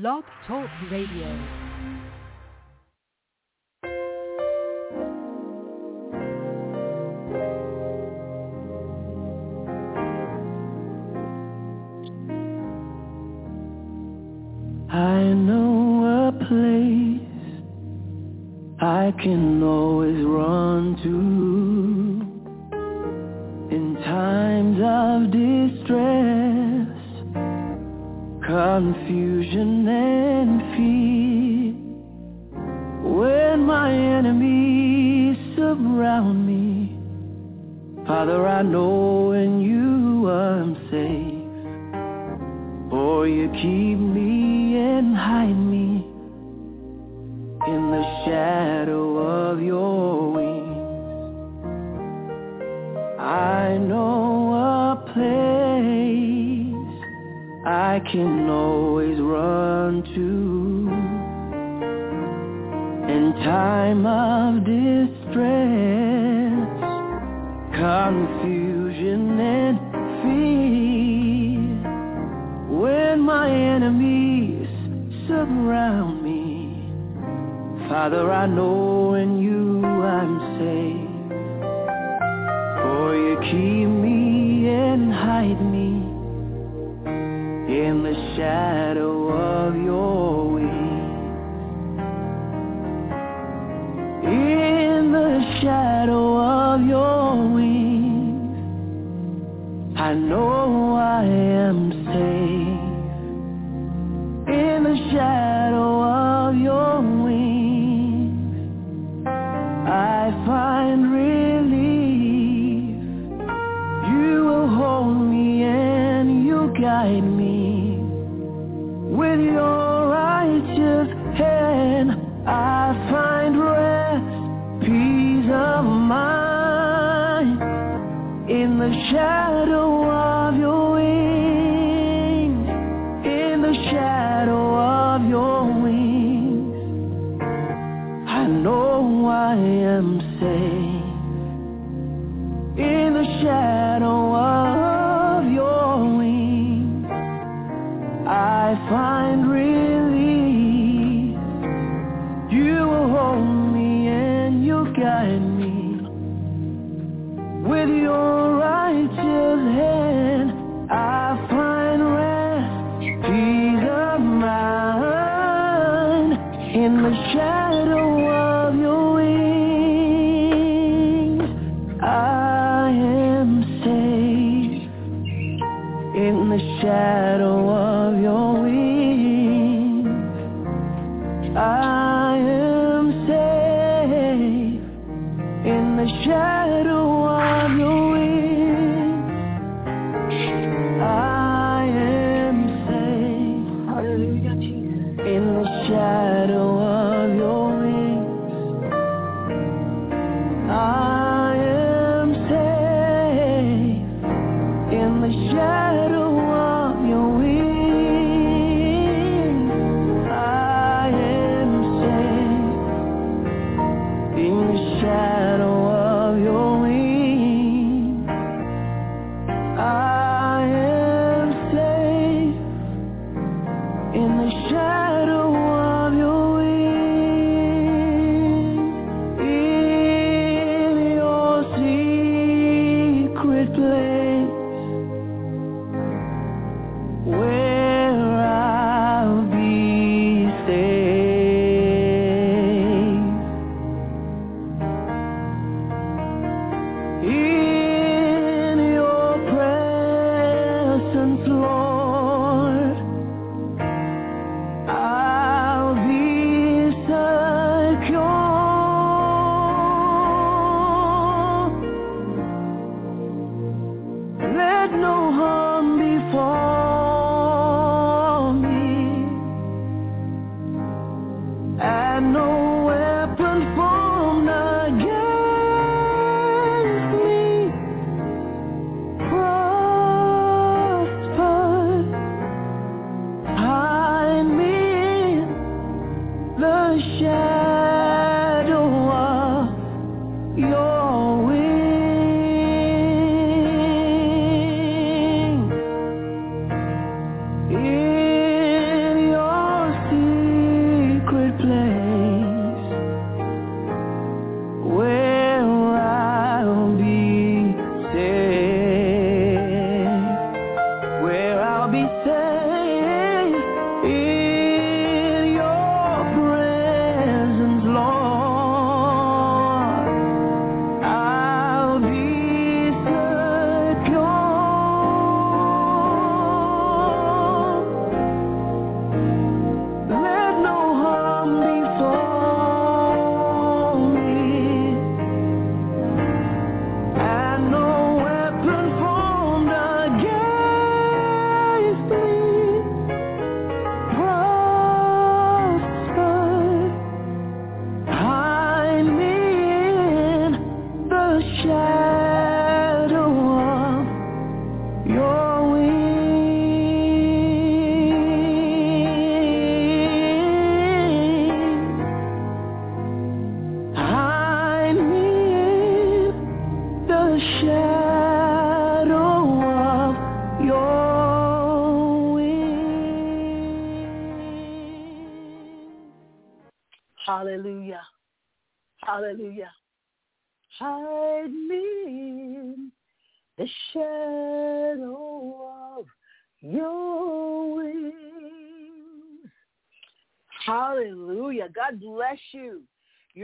Blog Talk Radio. I know a place I can know. Father, I know in you I'm safe. For you keep me and hide me in the shadow of your wings. I know a place I can always run to in time of distress. around me. Father, I know in you I'm safe. For you keep me and hide me in the shadow. find relief. You will hold me and you'll guide me. With your righteous hand, I find rest, peace of mind in the shadow.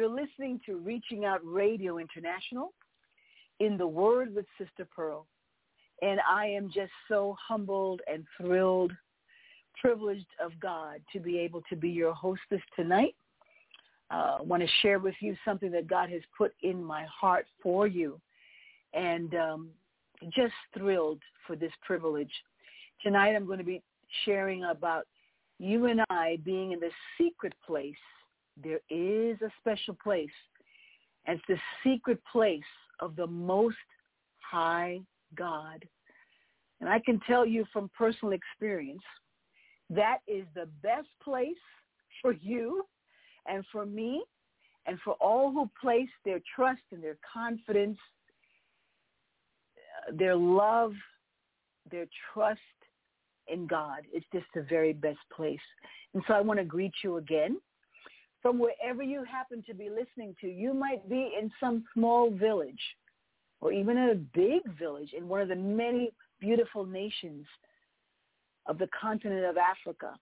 Listening to Reaching Out Radio International in the Word with Sister Pearl. And I am just so humbled and thrilled, privileged of God to be able to be your hostess tonight. Uh, I want to share with you something that God has put in my heart for you. And um, just thrilled for this privilege. Tonight I'm going to be sharing about you and I being in the secret place there is a special place. And it's the secret place of the most high God. And I can tell you from personal experience, that is the best place for you and for me and for all who place their trust and their confidence, uh, their love, their trust in God. It's just the very best place. And so I want to greet you again from wherever you happen to be listening to. You might be in some small village or even in a big village in one of the many beautiful nations of the continent of Africa.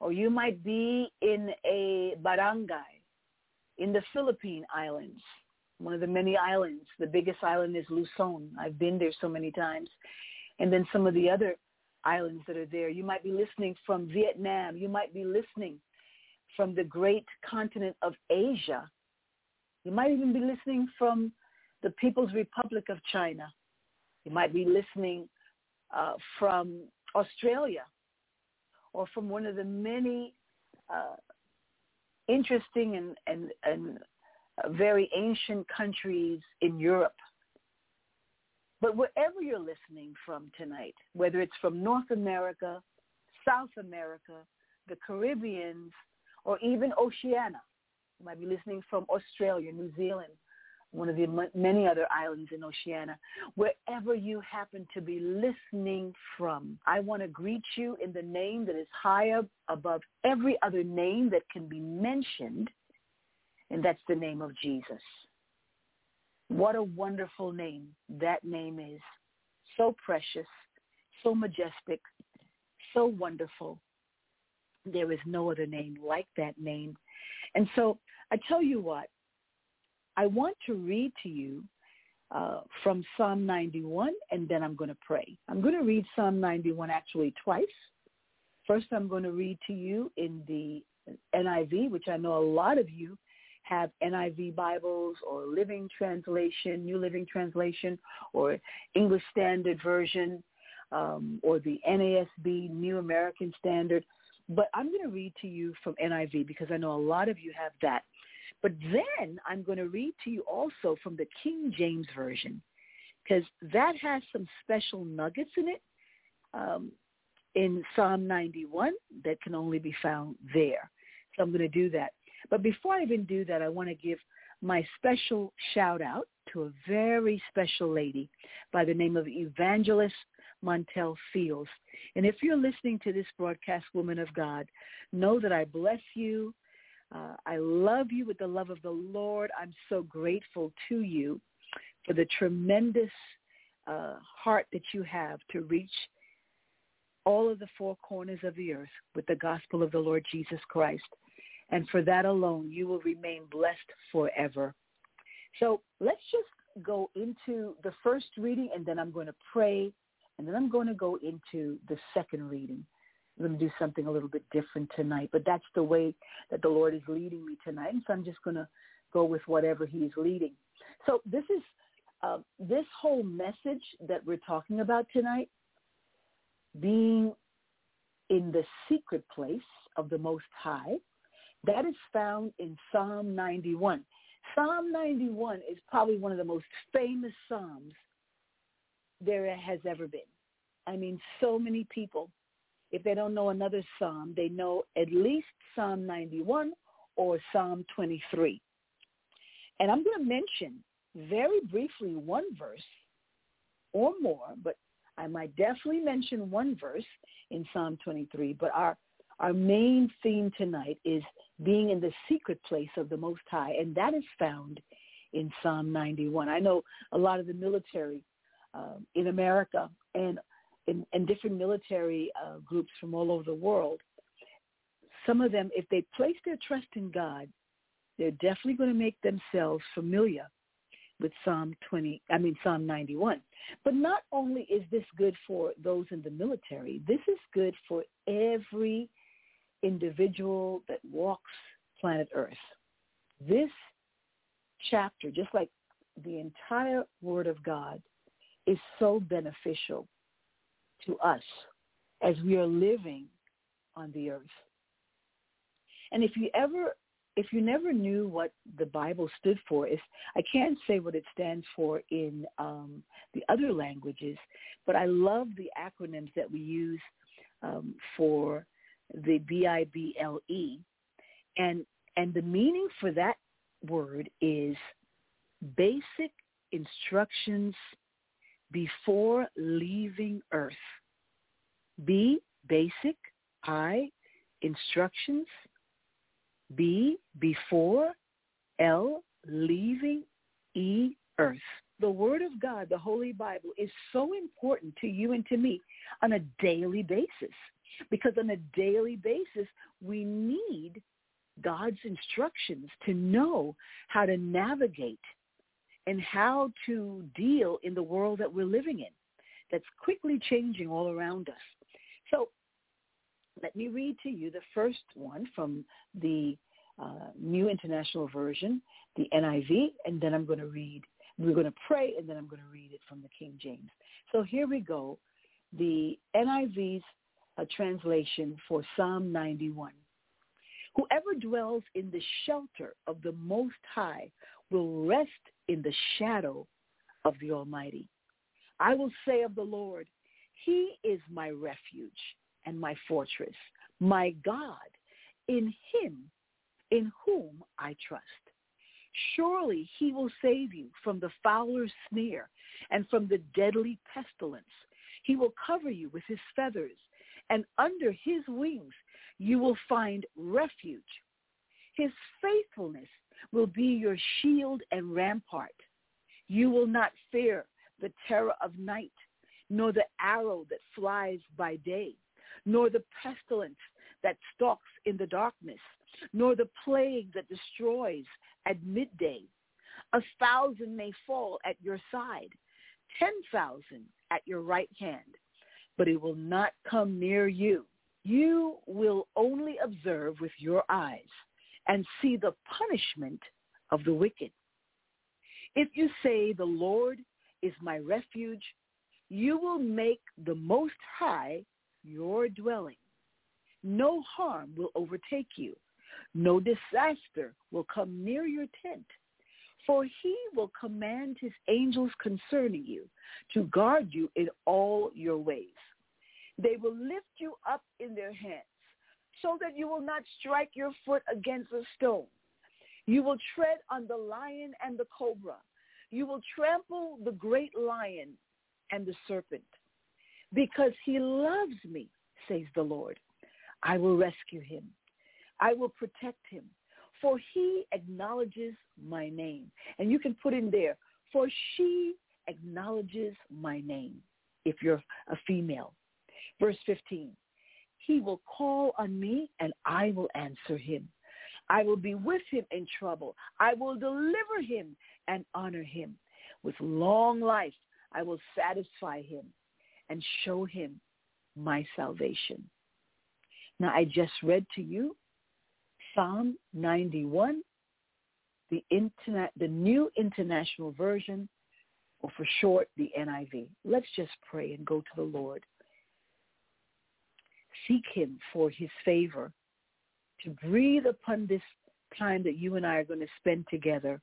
Or you might be in a barangay in the Philippine Islands, one of the many islands. The biggest island is Luzon. I've been there so many times. And then some of the other islands that are there. You might be listening from Vietnam. You might be listening from the great continent of Asia. You might even be listening from the People's Republic of China. You might be listening uh, from Australia or from one of the many uh, interesting and, and, and uh, very ancient countries in Europe. But wherever you're listening from tonight, whether it's from North America, South America, the Caribbeans, or even Oceania. You might be listening from Australia, New Zealand, one of the many other islands in Oceania. Wherever you happen to be listening from, I want to greet you in the name that is higher above every other name that can be mentioned, and that's the name of Jesus. What a wonderful name that name is. So precious, so majestic, so wonderful. There is no other name like that name. And so I tell you what, I want to read to you uh, from Psalm 91, and then I'm going to pray. I'm going to read Psalm 91 actually twice. First, I'm going to read to you in the NIV, which I know a lot of you have NIV Bibles or Living Translation, New Living Translation, or English Standard Version, um, or the NASB, New American Standard. But I'm going to read to you from NIV because I know a lot of you have that. But then I'm going to read to you also from the King James Version because that has some special nuggets in it um, in Psalm 91 that can only be found there. So I'm going to do that. But before I even do that, I want to give my special shout out to a very special lady by the name of Evangelist Montel Fields. And if you're listening to this broadcast, woman of God, know that I bless you. Uh, I love you with the love of the Lord. I'm so grateful to you for the tremendous uh, heart that you have to reach all of the four corners of the earth with the gospel of the Lord Jesus Christ. And for that alone, you will remain blessed forever. So let's just go into the first reading, and then I'm going to pray, and then I'm going to go into the second reading. I'm going to do something a little bit different tonight, but that's the way that the Lord is leading me tonight. And so I'm just going to go with whatever he's leading. So this is uh, this whole message that we're talking about tonight, being in the secret place of the Most High, that is found in Psalm 91. Psalm 91 is probably one of the most famous psalms there has ever been. I mean, so many people, if they don't know another psalm, they know at least Psalm 91 or Psalm 23. And I'm going to mention very briefly one verse or more, but I might definitely mention one verse in Psalm 23. But our, our main theme tonight is being in the secret place of the Most High, and that is found in Psalm 91. I know a lot of the military uh, in America and in, in different military uh, groups from all over the world, some of them, if they place their trust in God, they're definitely going to make themselves familiar with Psalm 20, I mean Psalm 91. But not only is this good for those in the military, this is good for every individual that walks planet Earth. This chapter, just like the entire Word of God, is so beneficial to us as we are living on the earth. And if you ever if you never knew what the Bible stood for, if I can't say what it stands for in um, the other languages, but I love the acronyms that we use um, for the B-I-B-L-E, and and the meaning for that word is basic instructions before leaving Earth. B, basic. I, instructions B, before, L, leaving, E, earth. The Word of God, the Holy Bible, is so important to you and to me on a daily basis because on a daily basis, we need God's instructions to know how to navigate and how to deal in the world that we're living in that's quickly changing all around us. So let me read to you the first one from the uh, New International Version, the NIV, and then I'm going to read, we're going to pray, and then I'm going to read it from the King James. So here we go, the NIV's uh, translation for Psalm 91. Whoever dwells in the shelter of the Most High will rest in the shadow of the Almighty. I will say of the Lord, he is my refuge and my fortress, my God. In him, in whom I trust. Surely he will save you from the fowler's snare and from the deadly pestilence. He will cover you with his feathers, and under his wings you will find refuge. His faithfulness will be your shield and rampart. You will not fear the terror of night, nor the arrow that flies by day, nor the pestilence that stalks in the darkness, nor the plague that destroys at midday. A thousand may fall at your side, ten thousand at your right hand, but it will not come near you. You will only observe with your eyes and see the punishment of the wicked. If you say, the Lord is my refuge, you will make the Most High your dwelling. No harm will overtake you. No disaster will come near your tent. For he will command his angels concerning you to guard you in all your ways. They will lift you up in their hands so that you will not strike your foot against a stone. You will tread on the lion and the cobra. You will trample the great lion and the serpent. Because he loves me, says the Lord, I will rescue him. I will protect him, for he acknowledges my name. And you can put in there, for she acknowledges my name, if you're a female. Verse 15, he will call on me and I will answer him. I will be with him in trouble. I will deliver him and honor him. With long life, I will satisfy him and show him my salvation. Now, I just read to you Psalm 91, the, the New International Version, or for short, the NIV. Let's just pray and go to the Lord. Seek him for his favor to breathe upon this time that you and I are going to spend together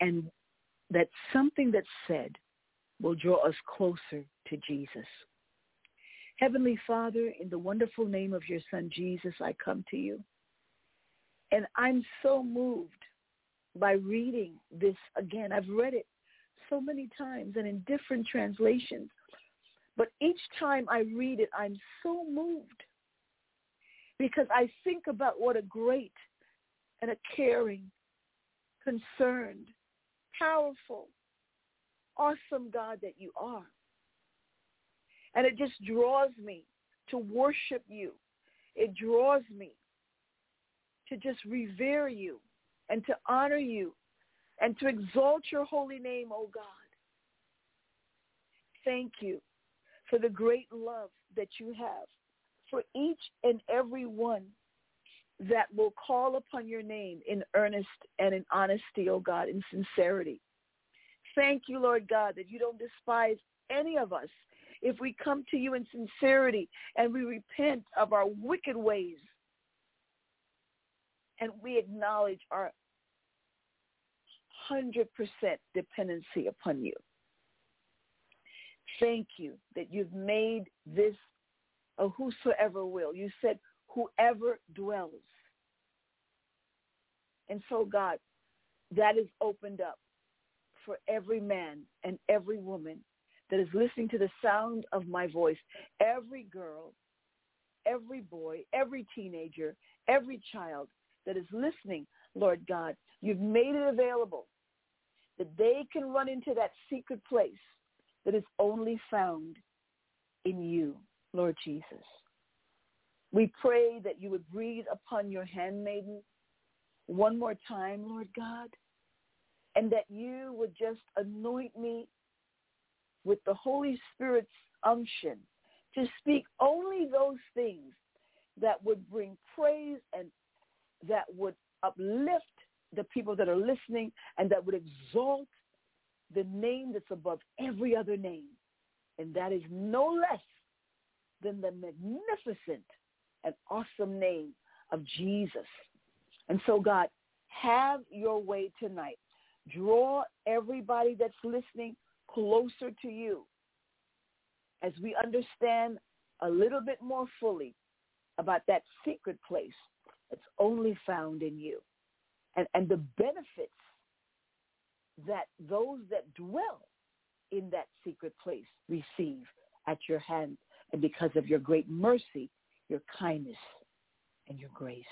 and that something that's said will draw us closer to Jesus. Heavenly Father, in the wonderful name of your son Jesus, I come to you. And I'm so moved by reading this again. I've read it so many times and in different translations. But each time I read it, I'm so moved because I think about what a great and a caring, concerned, powerful, awesome God that you are. And it just draws me to worship you. It draws me to just revere you and to honor you and to exalt your holy name, O oh God. Thank you for the great love that you have for each and every one that will call upon your name in earnest and in honesty, O oh God, in sincerity. Thank you, Lord God, that you don't despise any of us if we come to you in sincerity and we repent of our wicked ways and we acknowledge our 100% dependency upon you. Thank you that you've made this a whosoever will. You said whoever dwells. And so, God, that is opened up for every man and every woman that is listening to the sound of my voice, every girl, every boy, every teenager, every child that is listening, Lord God, you've made it available that they can run into that secret place that is only found in you, Lord Jesus. We pray that you would breathe upon your handmaiden one more time, Lord God, and that you would just anoint me with the Holy Spirit's unction to speak only those things that would bring praise and that would uplift the people that are listening and that would exalt the name that's above every other name. And that is no less than the magnificent and awesome name of Jesus. And so God, have your way tonight. Draw everybody that's listening closer to you as we understand a little bit more fully about that secret place that's only found in you and, and the benefits that those that dwell in that secret place receive at your hand and because of your great mercy, your kindness, and your grace.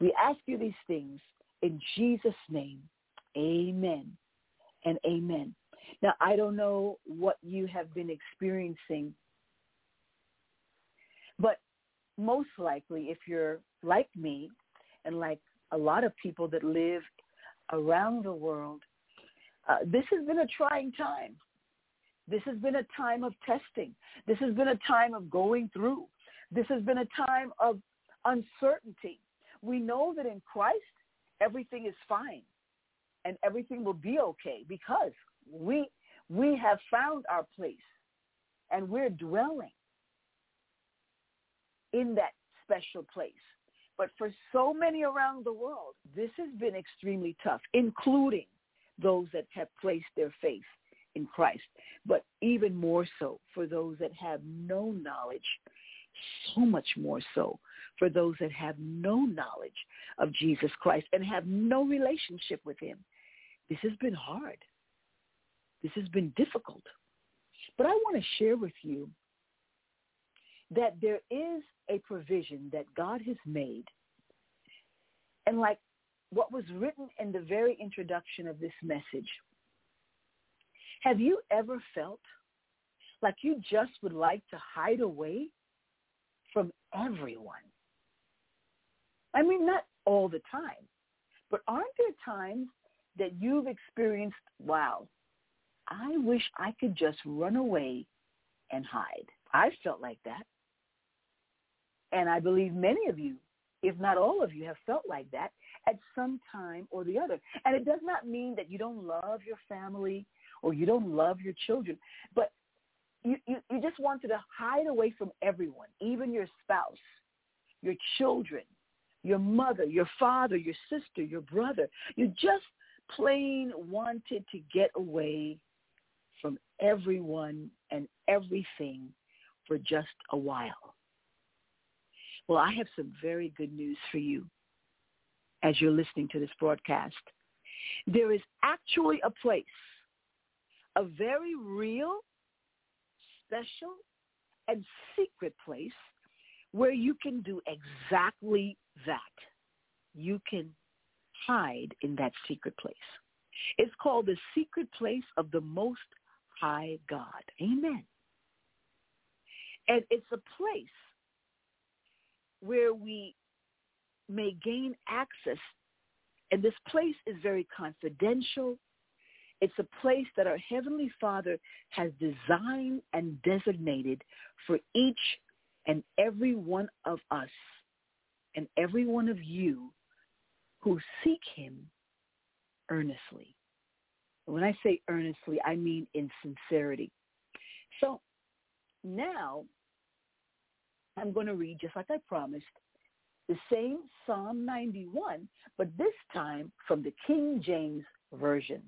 We ask you these things in Jesus' name. Amen and amen. Now, I don't know what you have been experiencing, but most likely if you're like me and like a lot of people that live around the world, uh, this has been a trying time. This has been a time of testing. This has been a time of going through. This has been a time of uncertainty. We know that in Christ, everything is fine and everything will be okay because we, we have found our place and we're dwelling in that special place. But for so many around the world, this has been extremely tough, including those that have placed their faith in Christ, but even more so for those that have no knowledge, so much more so for those that have no knowledge of Jesus Christ and have no relationship with him. This has been hard. This has been difficult. But I want to share with you that there is a provision that God has made. And like what was written in the very introduction of this message, have you ever felt like you just would like to hide away from everyone. I mean, not all the time, but aren't there times that you've experienced, wow, I wish I could just run away and hide. I felt like that. And I believe many of you, if not all of you, have felt like that at some time or the other. And it does not mean that you don't love your family or you don't love your children, but you, you, you just wanted to hide away from everyone, even your spouse, your children, your mother, your father, your sister, your brother. You just plain wanted to get away from everyone and everything for just a while. Well, I have some very good news for you as you're listening to this broadcast. There is actually a place, a very real, special, and secret place where you can do exactly that. You can hide in that secret place. It's called the secret place of the Most High God. Amen. And it's a place where we may gain access. And this place is very confidential. It's a place that our Heavenly Father has designed and designated for each and every one of us and every one of you who seek him earnestly. When I say earnestly, I mean in sincerity. So now I'm going to read, just like I promised, the same Psalm 91, but this time from the King James Version.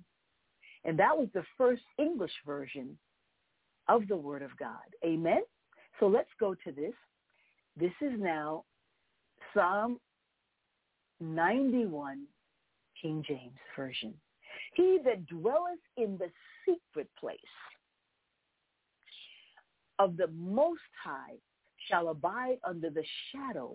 And that was the first English version of the Word of God. Amen? So let's go to this. This is now Psalm 91, King James Version. He that dwelleth in the secret place of the Most High shall abide under the shadow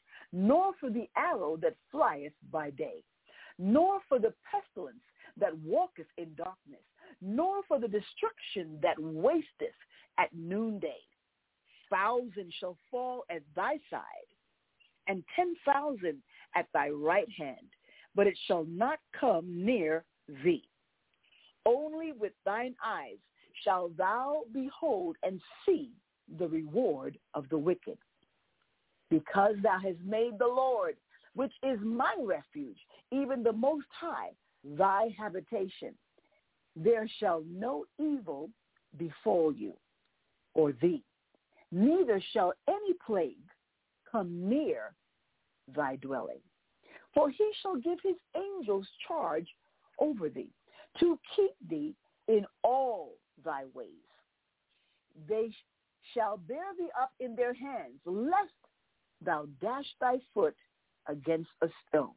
nor for the arrow that flieth by day, nor for the pestilence that walketh in darkness, nor for the destruction that wasteth at noonday. Thousand shall fall at thy side, and ten thousand at thy right hand, but it shall not come near thee. Only with thine eyes shalt thou behold and see the reward of the wicked. Because thou hast made the Lord, which is my refuge, even the Most High, thy habitation, there shall no evil befall you or thee, neither shall any plague come near thy dwelling. For he shall give his angels charge over thee, to keep thee in all thy ways. They shall bear thee up in their hands, lest thou dash thy foot against a stone.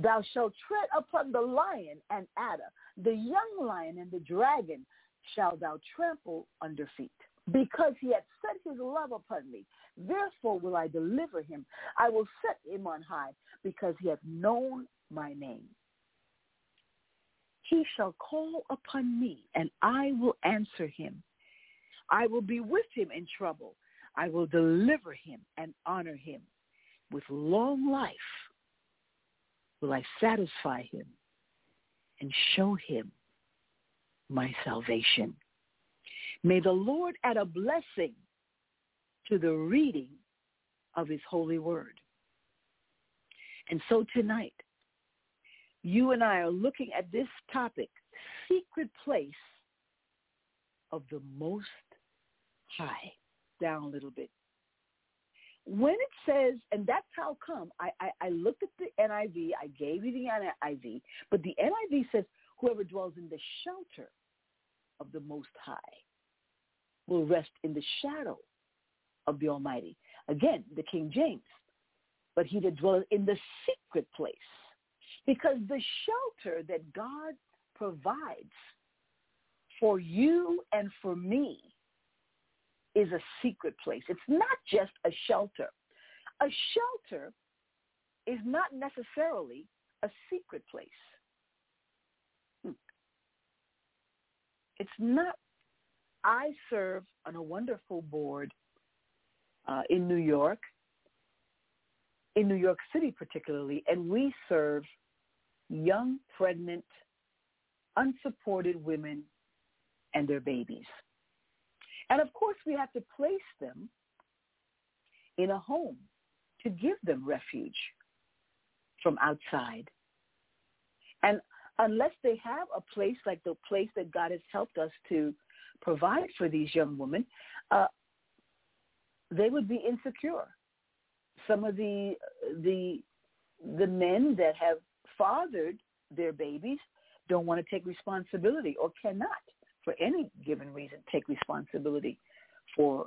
Thou shalt tread upon the lion and adder, the young lion and the dragon shalt thou trample under feet because he hath set his love upon me. Therefore will I deliver him. I will set him on high because he hath known my name. He shall call upon me and I will answer him. I will be with him in trouble. I will deliver him and honor him. With long life will I satisfy him and show him my salvation. May the Lord add a blessing to the reading of his holy word. And so tonight, you and I are looking at this topic, secret place of the Most High. Down a little bit. When it says, and that's how come, I, I, I looked at the NIV, I gave you the NIV, but the NIV says, whoever dwells in the shelter of the Most High will rest in the shadow of the Almighty. Again, the King James. But he that dwelleth in the secret place. Because the shelter that God provides for you and for me is a secret place. It's not just a shelter. A shelter is not necessarily a secret place. Hmm. It's not. I serve on a wonderful board uh, in New York, in New York City particularly, and we serve young, pregnant, unsupported women and their babies. And of course, we have to place them in a home to give them refuge from outside. And unless they have a place like the place that God has helped us to provide for these young women, uh, they would be insecure. Some of the the the men that have fathered their babies don't want to take responsibility or cannot for any given reason take responsibility for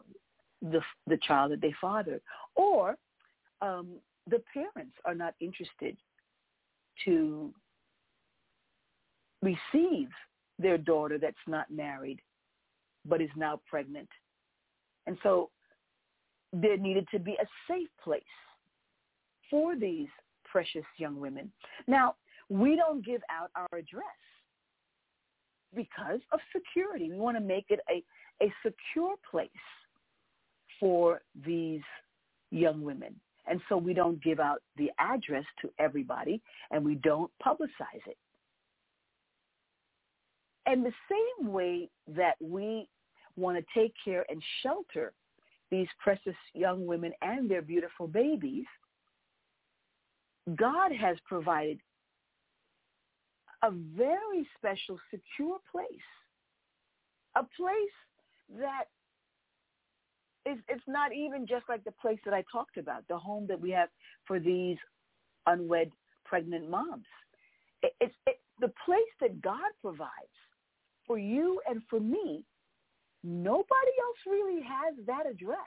the the child that they fathered or um, the parents are not interested to receive their daughter that's not married but is now pregnant. And so there needed to be a safe place for these precious young women. Now we don't give out our address because of security. We want to make it a, a secure place for these young women. And so we don't give out the address to everybody and we don't publicize it. And the same way that we want to take care and shelter these precious young women and their beautiful babies, God has provided a very special, secure place. A place that is it's not even just like the place that I talked about, the home that we have for these unwed pregnant moms. It, it's it, the place that God provides for you and for me. Nobody else really has that address.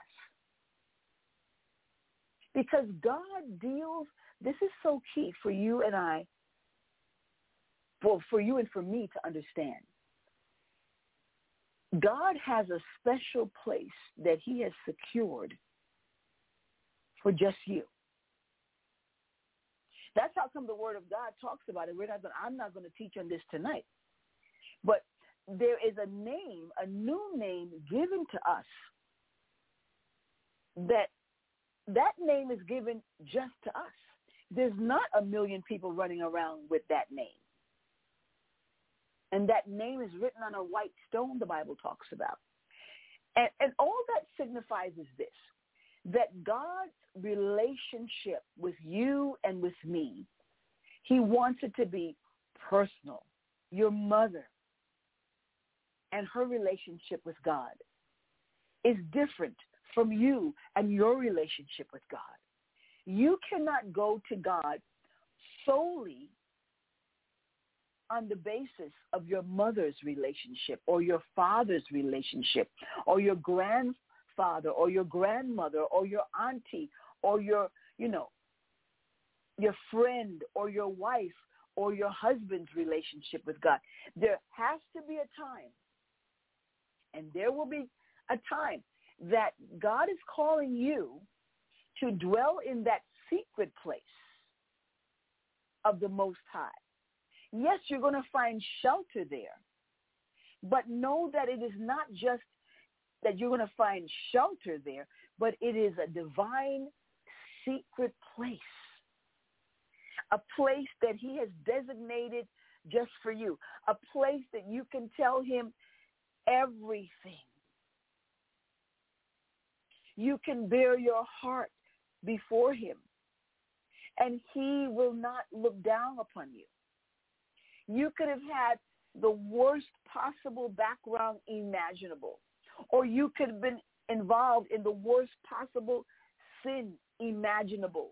Because God deals, this is so key for you and I for, for you and for me to understand. God has a special place that he has secured for just you. That's how come the word of God talks about it. We're not gonna, I'm not going to teach on this tonight. But there is a name, a new name given to us that that name is given just to us. There's not a million people running around with that name. And that name is written on a white stone, the Bible talks about. And, and all that signifies is this, that God's relationship with you and with me, he wants it to be personal. Your mother and her relationship with God is different from you and your relationship with God. You cannot go to God solely on the basis of your mother's relationship or your father's relationship or your grandfather or your grandmother or your auntie or your, you know, your friend or your wife or your husband's relationship with God. There has to be a time, and there will be a time that God is calling you to dwell in that secret place of the Most High Yes, you're going to find shelter there. But know that it is not just that you're going to find shelter there, but it is a divine secret place. A place that he has designated just for you. A place that you can tell him everything. You can bare your heart before him and he will not look down upon you. You could have had the worst possible background imaginable, or you could have been involved in the worst possible sin imaginable.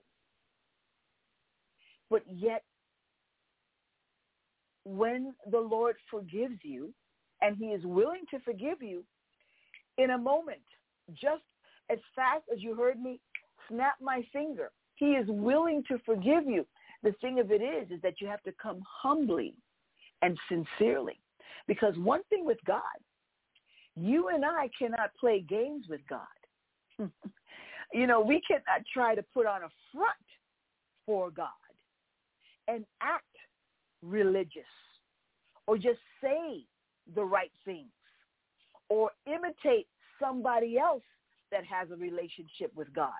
But yet, when the Lord forgives you, and he is willing to forgive you, in a moment, just as fast as you heard me snap my finger. He is willing to forgive you. The thing of it is, is that you have to come humbly and sincerely. Because one thing with God, you and I cannot play games with God. you know, we cannot try to put on a front for God and act religious or just say the right things or imitate somebody else that has a relationship with God.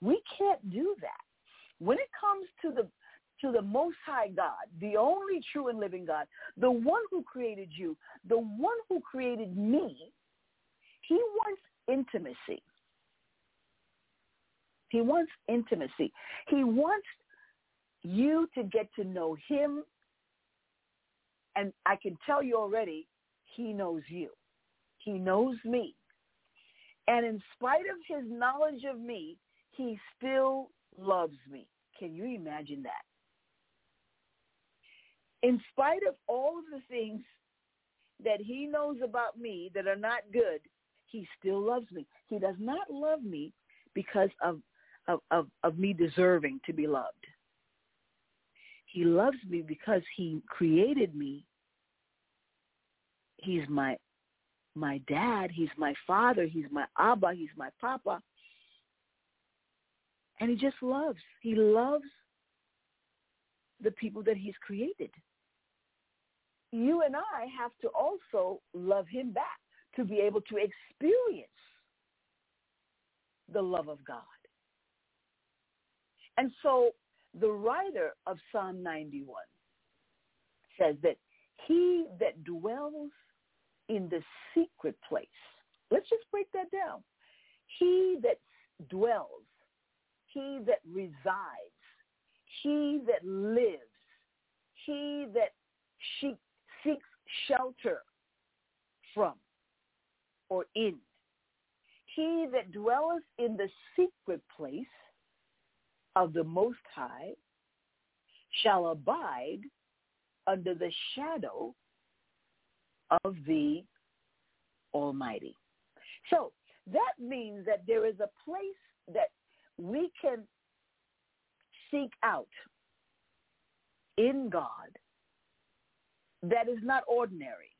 We can't do that. When it comes to the to the most high God, the only true and living God, the one who created you, the one who created me, he wants intimacy. He wants intimacy. He wants you to get to know him. And I can tell you already, he knows you. He knows me. And in spite of his knowledge of me, he still loves me. Can you imagine that? In spite of all of the things that he knows about me that are not good, he still loves me. He does not love me because of, of, of, of me deserving to be loved. He loves me because he created me. He's my my dad, he's my father, he's my Abba, he's my Papa. And he just loves. He loves the people that he's created. You and I have to also love him back to be able to experience the love of God. And so the writer of Psalm 91 says that he that dwells in the secret place. Let's just break that down. He that dwells, he that resides, he that lives, he that she seeks shelter from or in. He that dwelleth in the secret place of the Most High shall abide under the shadow of the Almighty. So that means that there is a place that we can seek out in God that is not ordinary.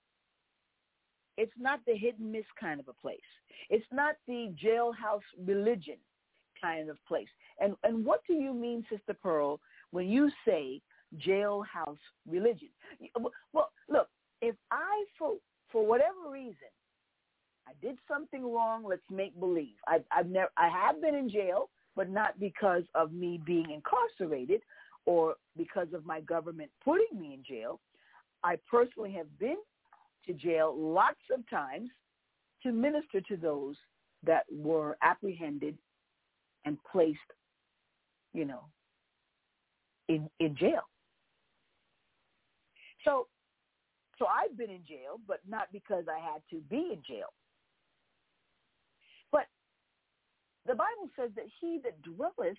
It's not the hit and miss kind of a place. It's not the jailhouse religion kind of place. And and what do you mean, Sister Pearl, when you say jailhouse religion? Well, look, if I, for, for whatever reason, I did something wrong, let's make believe. I, I've never, I have been in jail, but not because of me being incarcerated or because of my government putting me in jail. I personally have been to jail lots of times to minister to those that were apprehended and placed, you know, in in jail. So so I've been in jail, but not because I had to be in jail. But the Bible says that he that dwelleth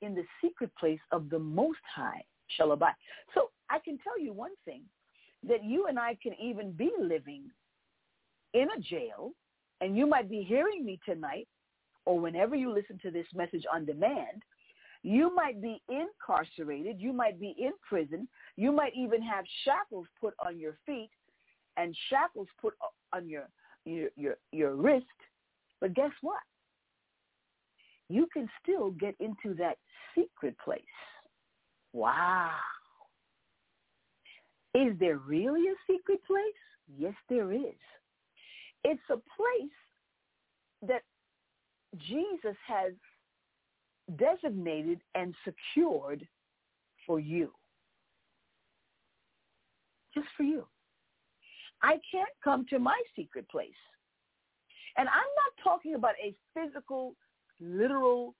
in the secret place of the Most High shall abide. So I can tell you one thing, that you and I can even be living in a jail, and you might be hearing me tonight, or whenever you listen to this message on demand, you might be incarcerated. You might be in prison. You might even have shackles put on your feet and shackles put on your, your, your, your wrist. But guess what? You can still get into that secret place. Wow. Is there really a secret place? Yes, there is. It's a place that Jesus has designated and secured for you. Just for you. I can't come to my secret place. And I'm not talking about a physical, literal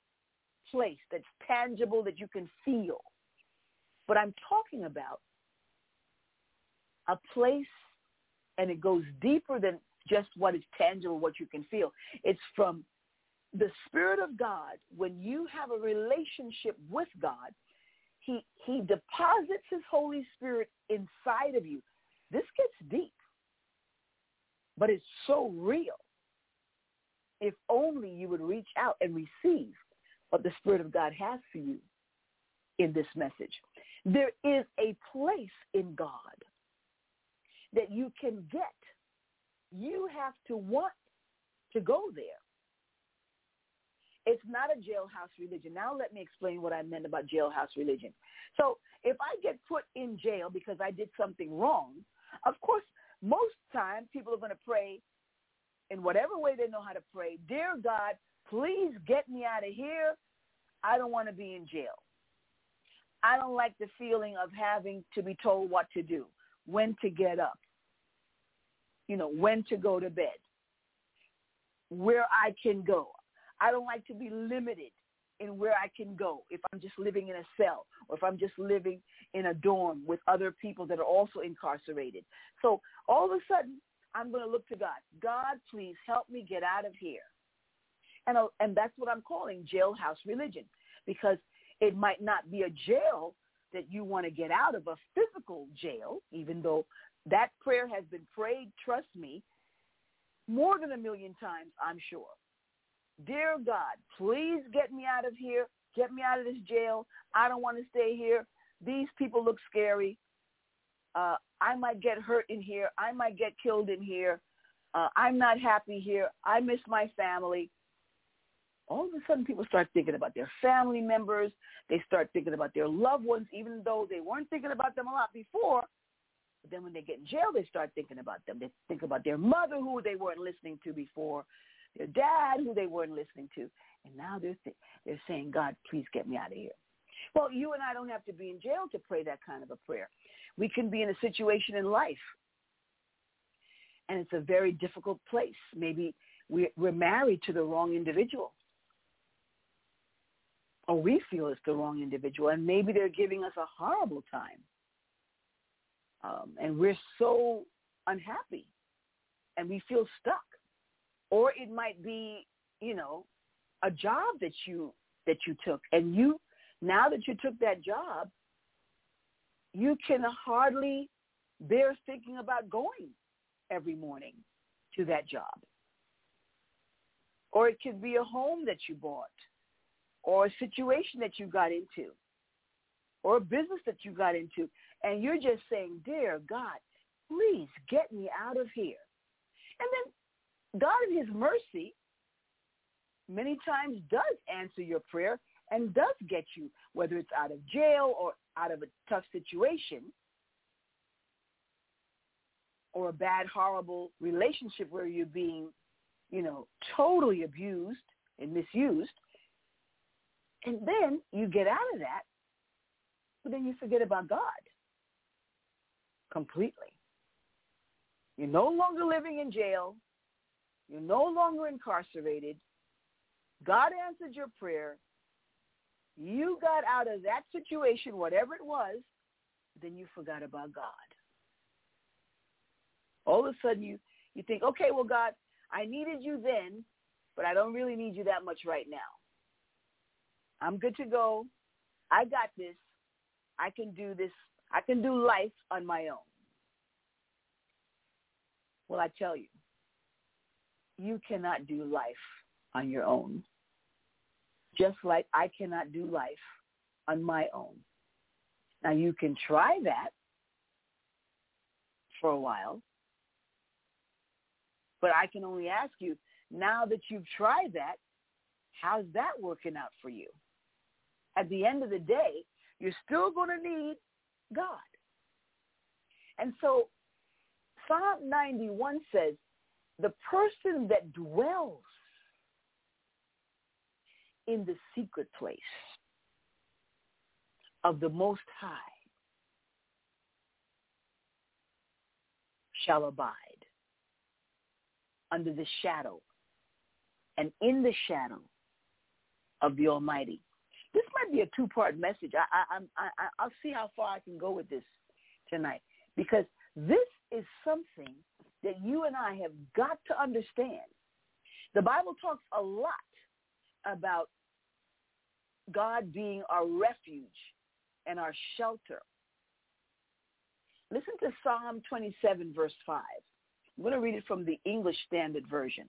place that's tangible that you can feel. But I'm talking about a place, and it goes deeper than just what is tangible, what you can feel. It's from the Spirit of God, when you have a relationship with God, he, he deposits his Holy Spirit inside of you. This gets deep. but it's so real. If only you would reach out and receive what the Spirit of God has for you in this message. There is a place in God that you can get. You have to want to go there. It's not a jailhouse religion. Now let me explain what I meant about jailhouse religion. So if I get put in jail because I did something wrong, of course, most times people are going to pray in whatever way they know how to pray. Dear God, please get me out of here. I don't want to be in jail. I don't like the feeling of having to be told what to do, when to get up, you know, when to go to bed, where I can go. I don't like to be limited in where I can go if I'm just living in a cell or if I'm just living in a dorm with other people that are also incarcerated. So all of a sudden, I'm going to look to God. God, please help me get out of here. And, and that's what I'm calling jailhouse religion because it might not be a jail that you want to get out of, a physical jail, even though that prayer has been prayed, trust me, more than a million times, I'm sure. Dear God, please get me out of here. Get me out of this jail. I don't want to stay here. These people look scary. Uh, I might get hurt in here. I might get killed in here. Uh, I'm not happy here. I miss my family. All of a sudden, people start thinking about their family members. They start thinking about their loved ones, even though they weren't thinking about them a lot before. But then when they get in jail, they start thinking about them. They think about their mother, who they weren't listening to before their dad who they weren't listening to. And now they're, th- they're saying, God, please get me out of here. Well, you and I don't have to be in jail to pray that kind of a prayer. We can be in a situation in life, and it's a very difficult place. Maybe we're married to the wrong individual, or we feel it's the wrong individual, and maybe they're giving us a horrible time. Um, and we're so unhappy, and we feel stuck or it might be, you know, a job that you that you took and you now that you took that job, you can hardly bear thinking about going every morning to that job. Or it could be a home that you bought or a situation that you got into or a business that you got into. And you're just saying, dear God, please get me out of here. And then God in his mercy many times does answer your prayer and does get you, whether it's out of jail or out of a tough situation or a bad, horrible relationship where you're being, you know, totally abused and misused. And then you get out of that, but then you forget about God completely. You're no longer living in jail. You're no longer incarcerated. God answered your prayer. You got out of that situation, whatever it was, then you forgot about God. All of a sudden you, you think, okay, well, God, I needed you then, but I don't really need you that much right now. I'm good to go. I got this. I can do this. I can do life on my own. Well, I tell you, you cannot do life on your own. Just like I cannot do life on my own. Now you can try that for a while, but I can only ask you, now that you've tried that, how's that working out for you? At the end of the day, you're still going to need God. And so Psalm 91 says, the person that dwells in the secret place of the Most High shall abide under the shadow and in the shadow of the Almighty. This might be a two-part message. I, I, I, I'll see how far I can go with this tonight because this is something that you and I have got to understand. The Bible talks a lot about God being our refuge and our shelter. Listen to Psalm 27, verse 5. I'm going to read it from the English Standard Version.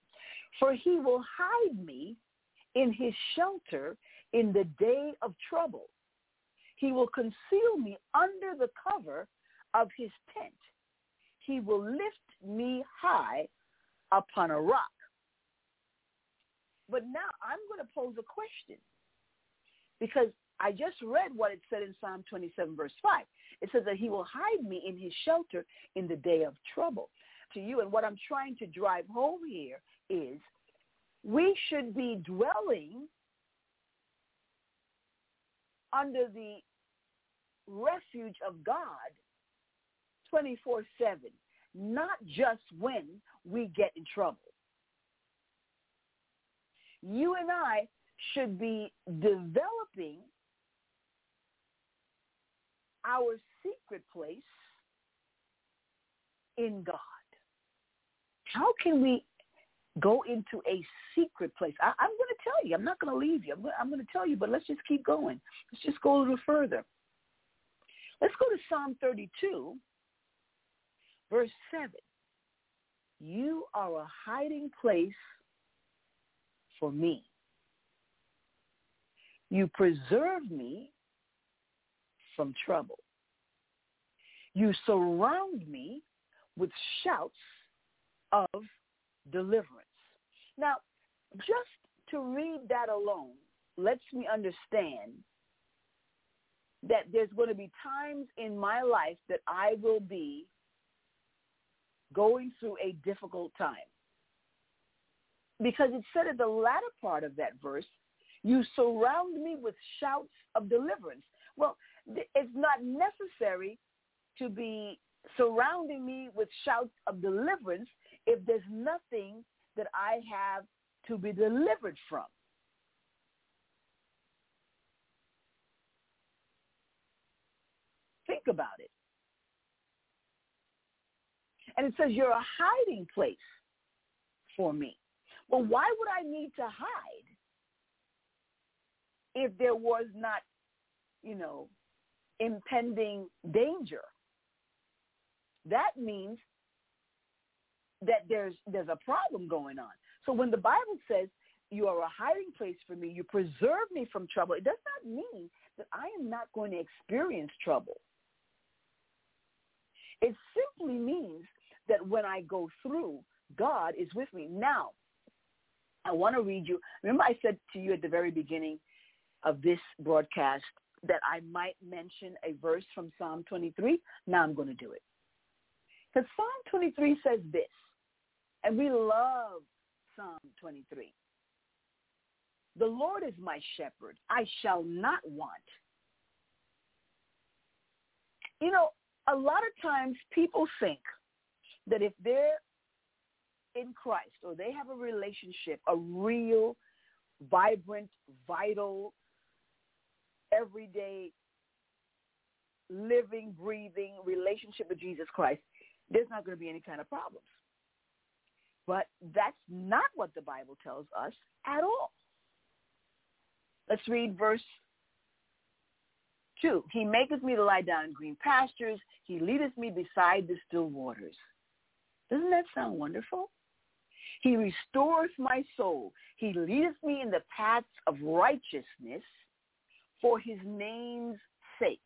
For he will hide me in his shelter in the day of trouble. He will conceal me under the cover of his tent. He will lift me high upon a rock. But now I'm going to pose a question because I just read what it said in Psalm 27 verse 5. It says that he will hide me in his shelter in the day of trouble. To you, and what I'm trying to drive home here is we should be dwelling under the refuge of God 24-7, not just when we get in trouble. You and I should be developing our secret place in God. How can we go into a secret place? I, am going to tell you. I'm not going to leave you. I'm going, I'm going to tell you, but let's just keep going. Let's just go a little further. Let's go to Psalm 32, verse 7. You are a hiding place for me. You preserve me from trouble. You surround me with shouts of deliverance. Now, just to read that alone lets me understand that there's going to be times in my life that I will be going through a difficult time. Because it said at the latter part of that verse, you surround me with shouts of deliverance. Well, it's not necessary to be surrounding me with shouts of deliverance if there's nothing that I have to be delivered from. Think about it. And it says, you're a hiding place for me. Well, why would I need to hide if there was not, you know, impending danger? That means that there's there's a problem going on. So when the Bible says you are a hiding place for me, you preserve me from trouble, it does not mean that I am not going to experience trouble. It simply means that when I go through, God is with me. Now, I want to read you. Remember I said to you at the very beginning of this broadcast that I might mention a verse from Psalm 23? Now I'm going to do it. Because Psalm 23 says this, and we love Psalm 23. The Lord is my shepherd. I shall not want. You know, a lot of times people think that if they're in Christ or they have a relationship, a real, vibrant, vital, everyday, living, breathing relationship with Jesus Christ, there's not going to be any kind of problems. But that's not what the Bible tells us at all. Let's read verse 2. He maketh me to lie down in green pastures. He leadeth me beside the still waters. Doesn't that sound wonderful? He restores my soul. He leadeth me in the paths of righteousness for his name's sake.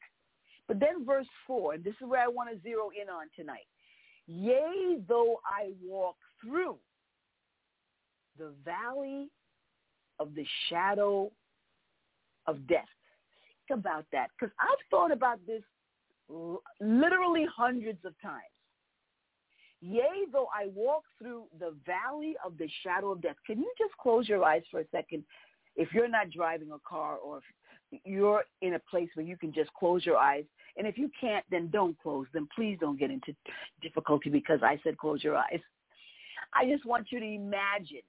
But then verse 4, and this is where I want to zero in on tonight. Yea, though I walk through the valley of the shadow of death. Think about that because I've thought about this literally hundreds of times. Yea, though I walk through the valley of the shadow of death. Can you just close your eyes for a second? If you're not driving a car or you're in a place where you can just close your eyes. And if you can't, then don't close them. Please don't get into difficulty because I said close your eyes. I just want you to imagine.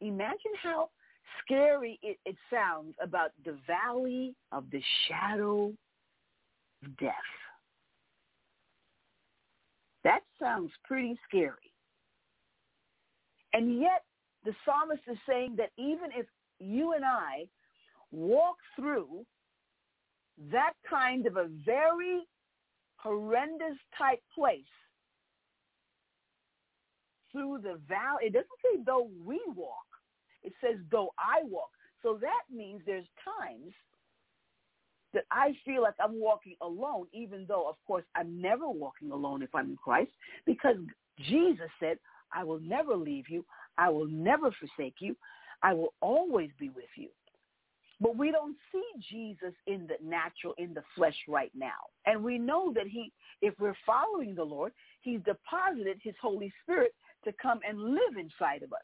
Imagine how scary it, it sounds about the valley of the shadow of death. That sounds pretty scary. And yet the psalmist is saying that even if you and I walk through that kind of a very horrendous type place, through the valley. It doesn't say though we walk. It says though I walk. So that means there's times that I feel like I'm walking alone, even though, of course, I'm never walking alone if I'm in Christ, because Jesus said, I will never leave you. I will never forsake you. I will always be with you. But we don't see Jesus in the natural, in the flesh right now. And we know that he, if we're following the Lord, he's deposited his Holy Spirit to come and live inside of us.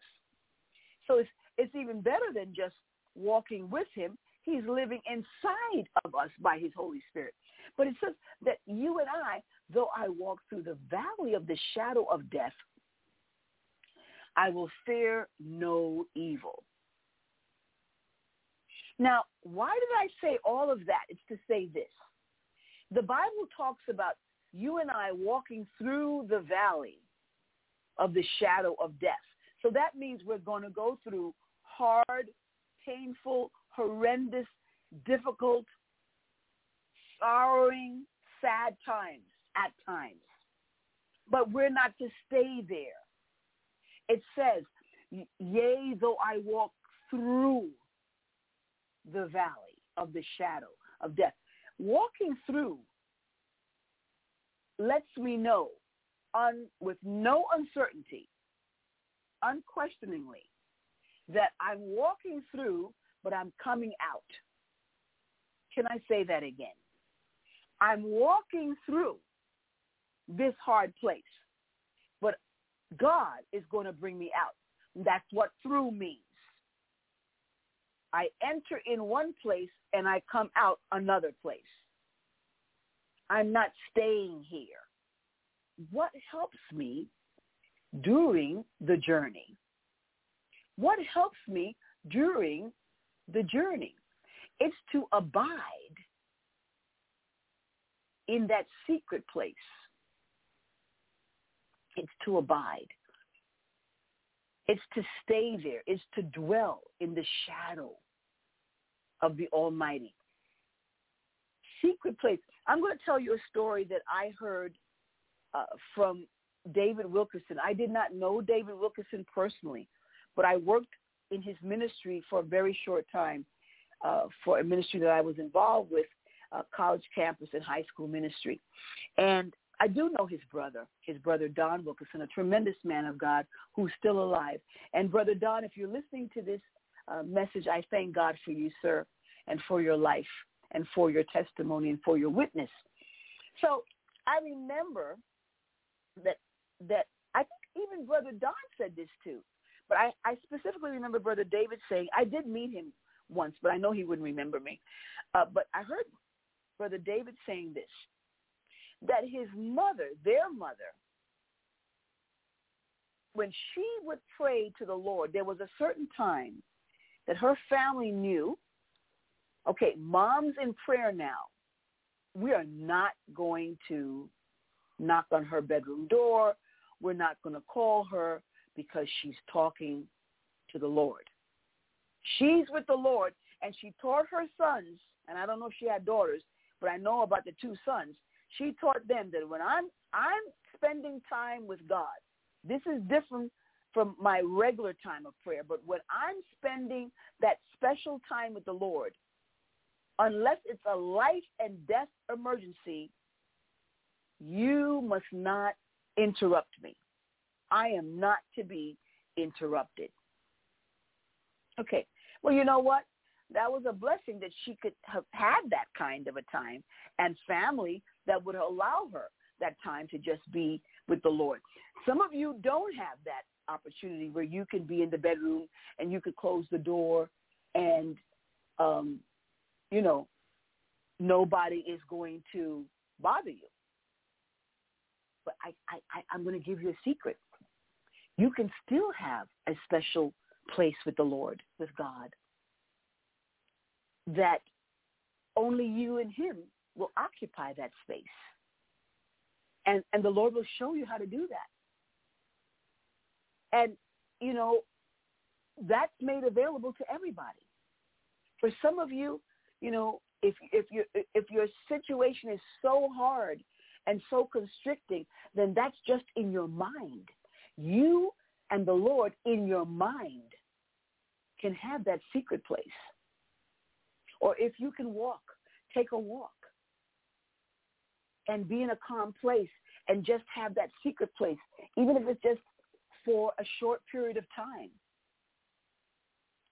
So it's, it's even better than just walking with him. He's living inside of us by his Holy Spirit. But it says that you and I, though I walk through the valley of the shadow of death, I will fear no evil. Now, why did I say all of that? It's to say this. The Bible talks about you and I walking through the valley of the shadow of death. So that means we're going to go through hard, painful, horrendous, difficult, sorrowing, sad times at times. But we're not to stay there. It says, yea, though I walk through the valley of the shadow of death. Walking through lets me know un, with no uncertainty, unquestioningly, that I'm walking through, but I'm coming out. Can I say that again? I'm walking through this hard place, but God is going to bring me out. That's what through means. I enter in one place and I come out another place. I'm not staying here. What helps me during the journey? What helps me during the journey? It's to abide in that secret place. It's to abide. It's to stay there. It's to dwell in the shadow of the Almighty. Secret place. I'm going to tell you a story that I heard uh, from David Wilkerson. I did not know David Wilkerson personally, but I worked in his ministry for a very short time uh, for a ministry that I was involved with, uh, college campus and high school ministry. And I do know his brother, his brother Don Wilkerson, a tremendous man of God who's still alive. And Brother Don, if you're listening to this uh, message, I thank God for you, sir, and for your life and for your testimony and for your witness. So I remember that that I think even Brother Don said this too. But I, I specifically remember Brother David saying, I did meet him once, but I know he wouldn't remember me. Uh, but I heard Brother David saying this, that his mother, their mother, when she would pray to the Lord, there was a certain time that her family knew, okay, mom's in prayer now. We are not going to knock on her bedroom door. We're not going to call her because she's talking to the Lord. She's with the Lord, and she taught her sons, and I don't know if she had daughters, but I know about the two sons. She taught them that when I'm I'm spending time with God, this is different from my regular time of prayer. But when I'm spending that special time with the Lord, unless it's a life and death emergency, you must not interrupt me. I am not to be interrupted. Okay. Well, you know what? That was a blessing that she could have had that kind of a time and family that would allow her that time to just be with the Lord. Some of you don't have that opportunity where you can be in the bedroom and you could close the door and, um, you know, nobody is going to bother you. But I, I, I, I'm going to give you a secret. You can still have a special place with the Lord, with God, that only you and him will occupy that space. And, and the Lord will show you how to do that. And, you know, that's made available to everybody. For some of you, you know, if, if, you, if your situation is so hard and so constricting, then that's just in your mind. You And the Lord in your mind can have that secret place. Or if you can walk, take a walk and be in a calm place and just have that secret place, even if it's just for a short period of time.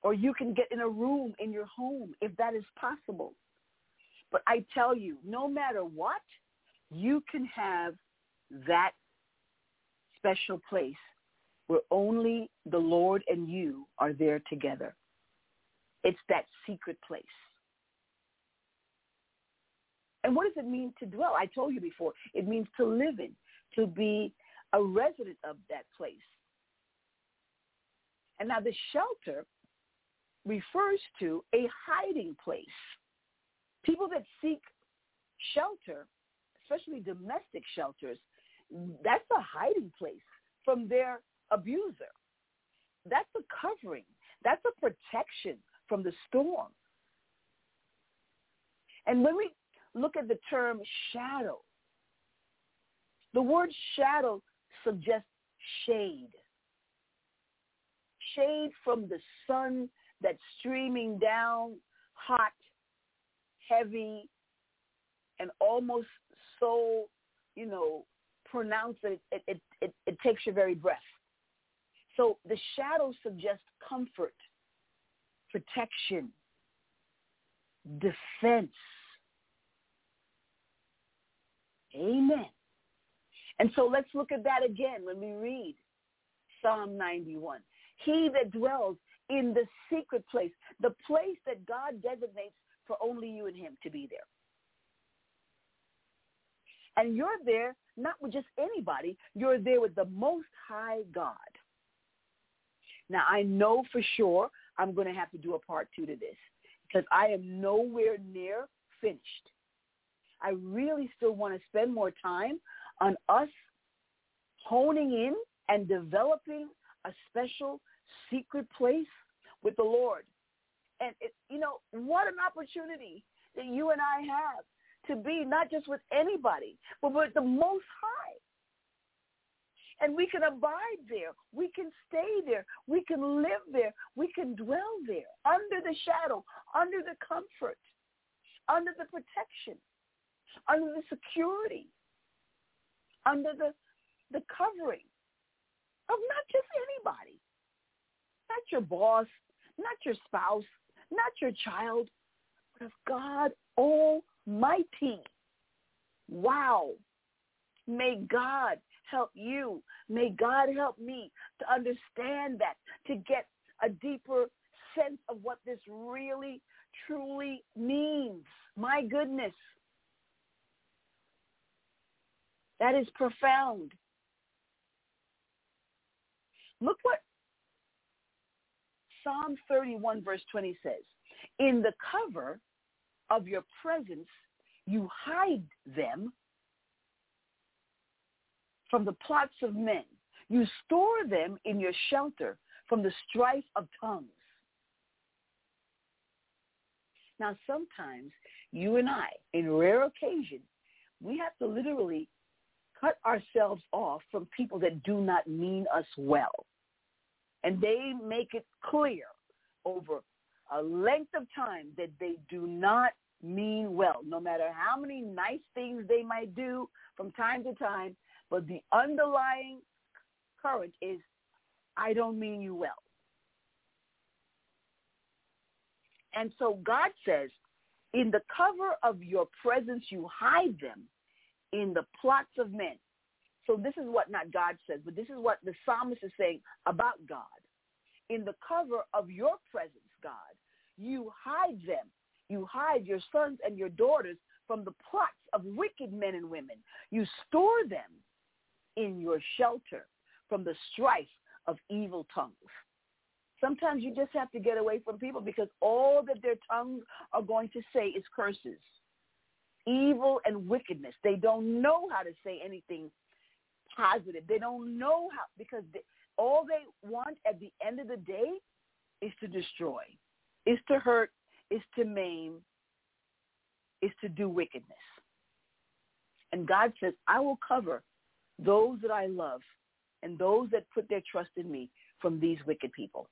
Or you can get in a room in your home if that is possible. But I tell you, no matter what, you can have that special place where only the Lord and you are there together. It's that secret place. And what does it mean to dwell? I told you before, it means to live in, to be a resident of that place. And now the shelter refers to a hiding place. People that seek shelter, especially domestic shelters, that's a hiding place from their abuser. That's a covering. That's a protection from the storm. And when we look at the term shadow, the word shadow suggests shade. Shade from the sun that's streaming down, hot, heavy, and almost so, you know, pronounced that it, it, it, it takes your very breath. So the shadow suggests comfort, protection, defense. Amen. And so let's look at that again when we read Psalm 91. He that dwells in the secret place, the place that God designates for only you and him to be there. And you're there not with just anybody. You're there with the most high God. Now, I know for sure I'm going to have to do a part two to this because I am nowhere near finished. I really still want to spend more time on us honing in and developing a special secret place with the Lord. And, it, you know, what an opportunity that you and I have to be not just with anybody, but with the Most High. And we can abide there. We can stay there. We can live there. We can dwell there under the shadow, under the comfort, under the protection, under the security, under the, the covering of not just anybody, not your boss, not your spouse, not your child, but of God Almighty. Wow. May God help you. May God help me to understand that, to get a deeper sense of what this really, truly means. My goodness. That is profound. Look what Psalm 31 verse 20 says, in the cover of your presence, you hide them from the plots of men. You store them in your shelter from the strife of tongues. Now, sometimes you and I, in rare occasion, we have to literally cut ourselves off from people that do not mean us well. And they make it clear over a length of time that they do not mean well, no matter how many nice things they might do from time to time, but the underlying current is, I don't mean you well. And so God says, in the cover of your presence, you hide them in the plots of men. So this is what not God says, but this is what the psalmist is saying about God. In the cover of your presence, God, you hide them. You hide your sons and your daughters from the plots of wicked men and women. You store them in your shelter from the strife of evil tongues. Sometimes you just have to get away from people because all that their tongues are going to say is curses, evil and wickedness. They don't know how to say anything positive. They don't know how because they, all they want at the end of the day is to destroy, is to hurt, is to maim, is to do wickedness. And God says, I will cover those that I love and those that put their trust in me from these wicked people.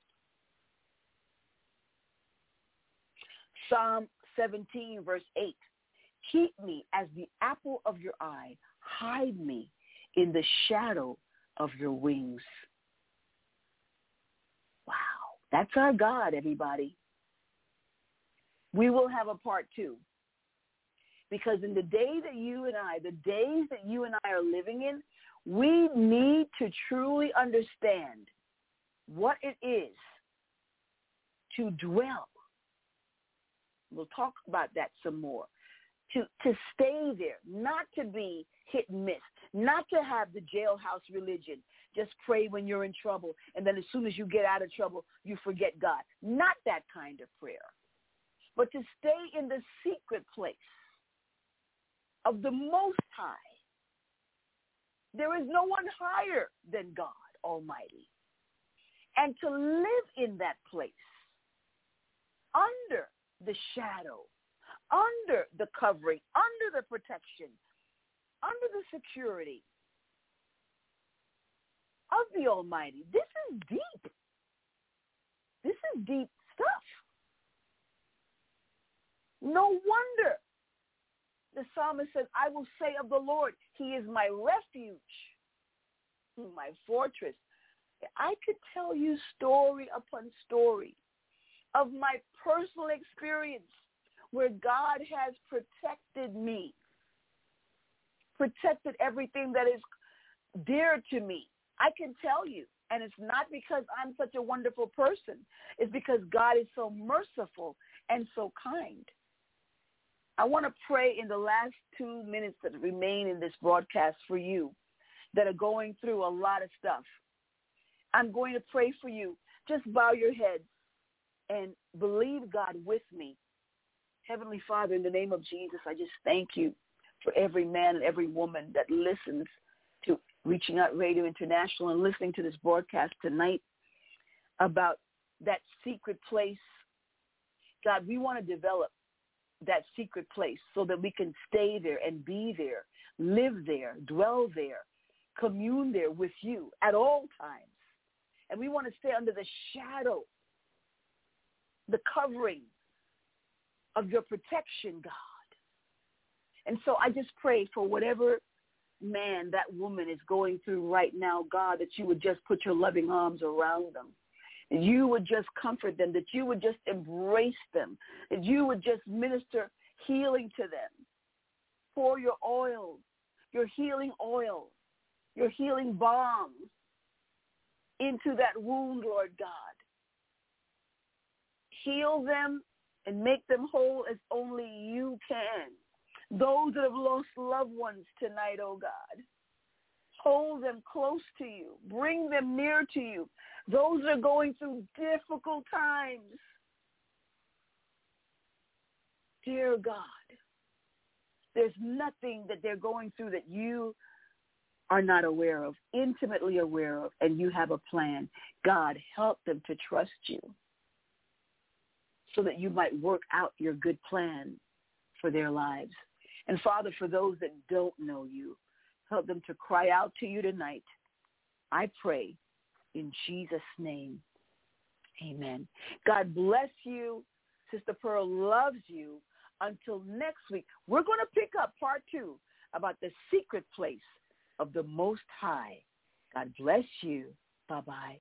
Psalm 17, verse 8. Keep me as the apple of your eye. Hide me in the shadow of your wings. Wow. That's our God, everybody. We will have a part two. Because in the day that you and I, the days that you and I are living in, we need to truly understand what it is to dwell. We'll talk about that some more. To, to stay there, not to be hit and miss, not to have the jailhouse religion. Just pray when you're in trouble, and then as soon as you get out of trouble, you forget God. Not that kind of prayer, but to stay in the secret place of the Most High. There is no one higher than God Almighty. And to live in that place under the shadow, under the covering, under the protection, under the security of the Almighty. This is deep. This is deep stuff. No wonder the psalmist says, I will say of the Lord, he is my refuge, my fortress. I could tell you story upon story of my personal experience where God has protected me, protected everything that is dear to me. I can tell you, and it's not because I'm such a wonderful person. It's because God is so merciful and so kind. I want to pray in the last two minutes that remain in this broadcast for you that are going through a lot of stuff. I'm going to pray for you. Just bow your heads and believe God with me. Heavenly Father, in the name of Jesus, I just thank you for every man and every woman that listens to Reaching Out Radio International and listening to this broadcast tonight about that secret place. God, we want to develop that secret place so that we can stay there and be there, live there, dwell there, commune there with you at all times. And we want to stay under the shadow, the covering of your protection, God. And so I just pray for whatever man, that woman is going through right now, God, that you would just put your loving arms around them That you would just comfort them, that you would just embrace them, that you would just minister healing to them. Pour your oil, your healing oil, your healing balm into that wound, Lord God. Heal them and make them whole as only you can. Those that have lost loved ones tonight, oh God, hold them close to you. Bring them near to you. Those are going through difficult times. Dear God, there's nothing that they're going through that you are not aware of, intimately aware of, and you have a plan. God, help them to trust you so that you might work out your good plan for their lives. And Father, for those that don't know you, help them to cry out to you tonight. I pray in Jesus' name. Amen. God bless you. Sister Pearl loves you. Until next week, we're going to pick up part two about the secret place of the Most High. God bless you. Bye-bye.